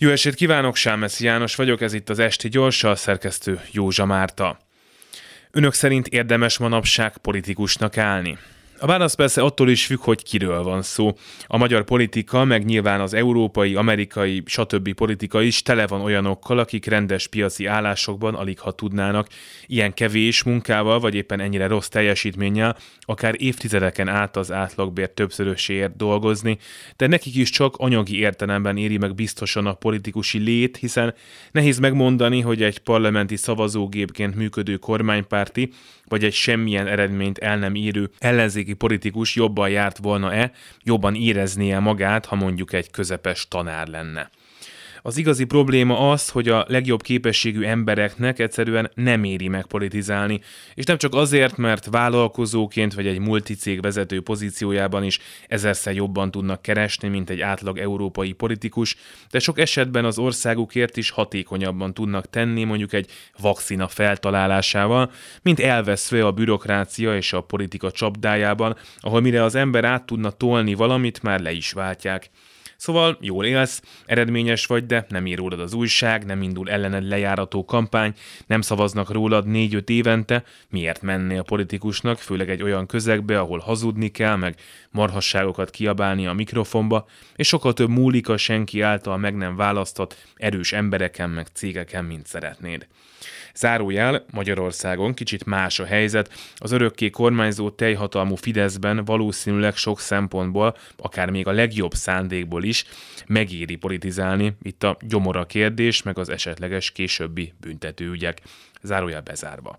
Jó estét kívánok, Sámeszi János vagyok, ez itt az Esti Gyorsa, a szerkesztő Józsa Márta. Önök szerint érdemes manapság politikusnak állni? A válasz persze attól is függ, hogy kiről van szó. A magyar politika, meg nyilván az európai, amerikai, stb. politika is tele van olyanokkal, akik rendes piaci állásokban alig ha tudnának ilyen kevés munkával, vagy éppen ennyire rossz teljesítménnyel, akár évtizedeken át az átlagbér többszöröséért dolgozni, de nekik is csak anyagi értelemben éri meg biztosan a politikusi lét, hiszen nehéz megmondani, hogy egy parlamenti szavazógépként működő kormánypárti, vagy egy semmilyen eredményt el nem írő ellenzéki politikus jobban járt volna-e, jobban éreznie magát, ha mondjuk egy közepes tanár lenne. Az igazi probléma az, hogy a legjobb képességű embereknek egyszerűen nem éri meg politizálni, és nem csak azért, mert vállalkozóként vagy egy multicég vezető pozíciójában is ezerszer jobban tudnak keresni, mint egy átlag európai politikus, de sok esetben az országukért is hatékonyabban tudnak tenni mondjuk egy vakcina feltalálásával, mint elveszve a bürokrácia és a politika csapdájában, ahol mire az ember át tudna tolni valamit, már le is váltják. Szóval jól élsz, eredményes vagy, de nem ír rólad az újság, nem indul ellened lejárató kampány, nem szavaznak rólad négy-öt évente, miért mennél politikusnak, főleg egy olyan közegbe, ahol hazudni kell, meg marhasságokat kiabálni a mikrofonba, és sokkal több múlik a senki által meg nem választott erős embereken meg cégeken, mint szeretnéd. Zárójel, Magyarországon kicsit más a helyzet, az örökké kormányzó teljhatalmú Fideszben valószínűleg sok szempontból, akár még a legjobb szándékból is megéri politizálni, itt a gyomora kérdés, meg az esetleges későbbi büntetőügyek. Zárójel bezárva.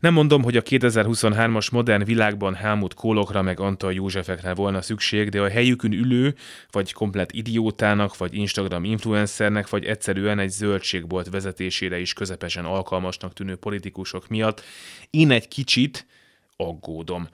Nem mondom, hogy a 2023-as modern világban Helmut Kólokra meg Antal Józsefekre volna szükség, de a helyükön ülő, vagy komplet idiótának, vagy Instagram influencernek, vagy egyszerűen egy zöldségbolt vezetésére is közepesen alkalmasnak tűnő politikusok miatt. Én egy kicsit aggódom.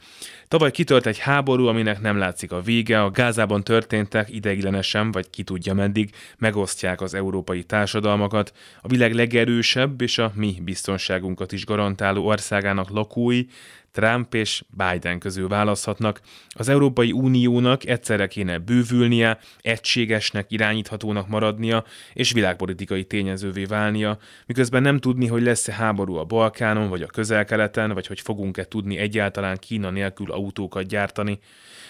Tavaly kitört egy háború, aminek nem látszik a vége, a Gázában történtek ideiglenesen, vagy ki tudja meddig, megosztják az európai társadalmakat, a világ legerősebb és a mi biztonságunkat is garantáló országának lakói Trump és Biden közül választhatnak. Az Európai Uniónak egyszerre kéne bővülnie, egységesnek, irányíthatónak maradnia, és világpolitikai tényezővé válnia, miközben nem tudni, hogy lesz-e háború a Balkánon, vagy a közel-keleten, vagy hogy fogunk-e tudni egyáltalán Kína nélkül autókat gyártani,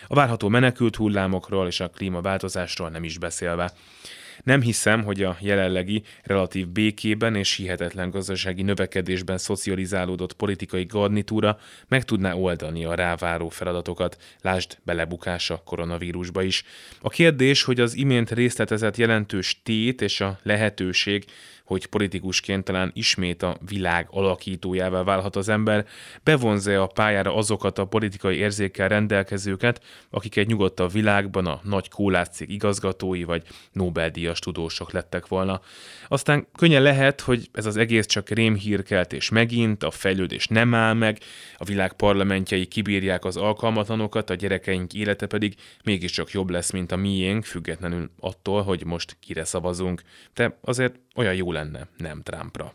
a várható menekült hullámokról és a klímaváltozásról nem is beszélve. Nem hiszem, hogy a jelenlegi relatív békében és hihetetlen gazdasági növekedésben szocializálódott politikai garnitúra meg tudná oldani a ráváró feladatokat, lásd belebukása koronavírusba is. A kérdés, hogy az imént részletezett jelentős tét és a lehetőség, hogy politikusként talán ismét a világ alakítójává válhat az ember, bevonza a pályára azokat a politikai érzékkel rendelkezőket, akik egy nyugodtabb világban a nagy kólátszék igazgatói vagy Nobel-díjas tudósok lettek volna. Aztán könnyen lehet, hogy ez az egész csak rémhírkelt, és megint a fejlődés nem áll meg, a világ parlamentjei kibírják az alkalmatlanokat, a gyerekeink élete pedig mégiscsak jobb lesz, mint a miénk, függetlenül attól, hogy most kire szavazunk. De azért olyan jó lenne, nem Trumpra.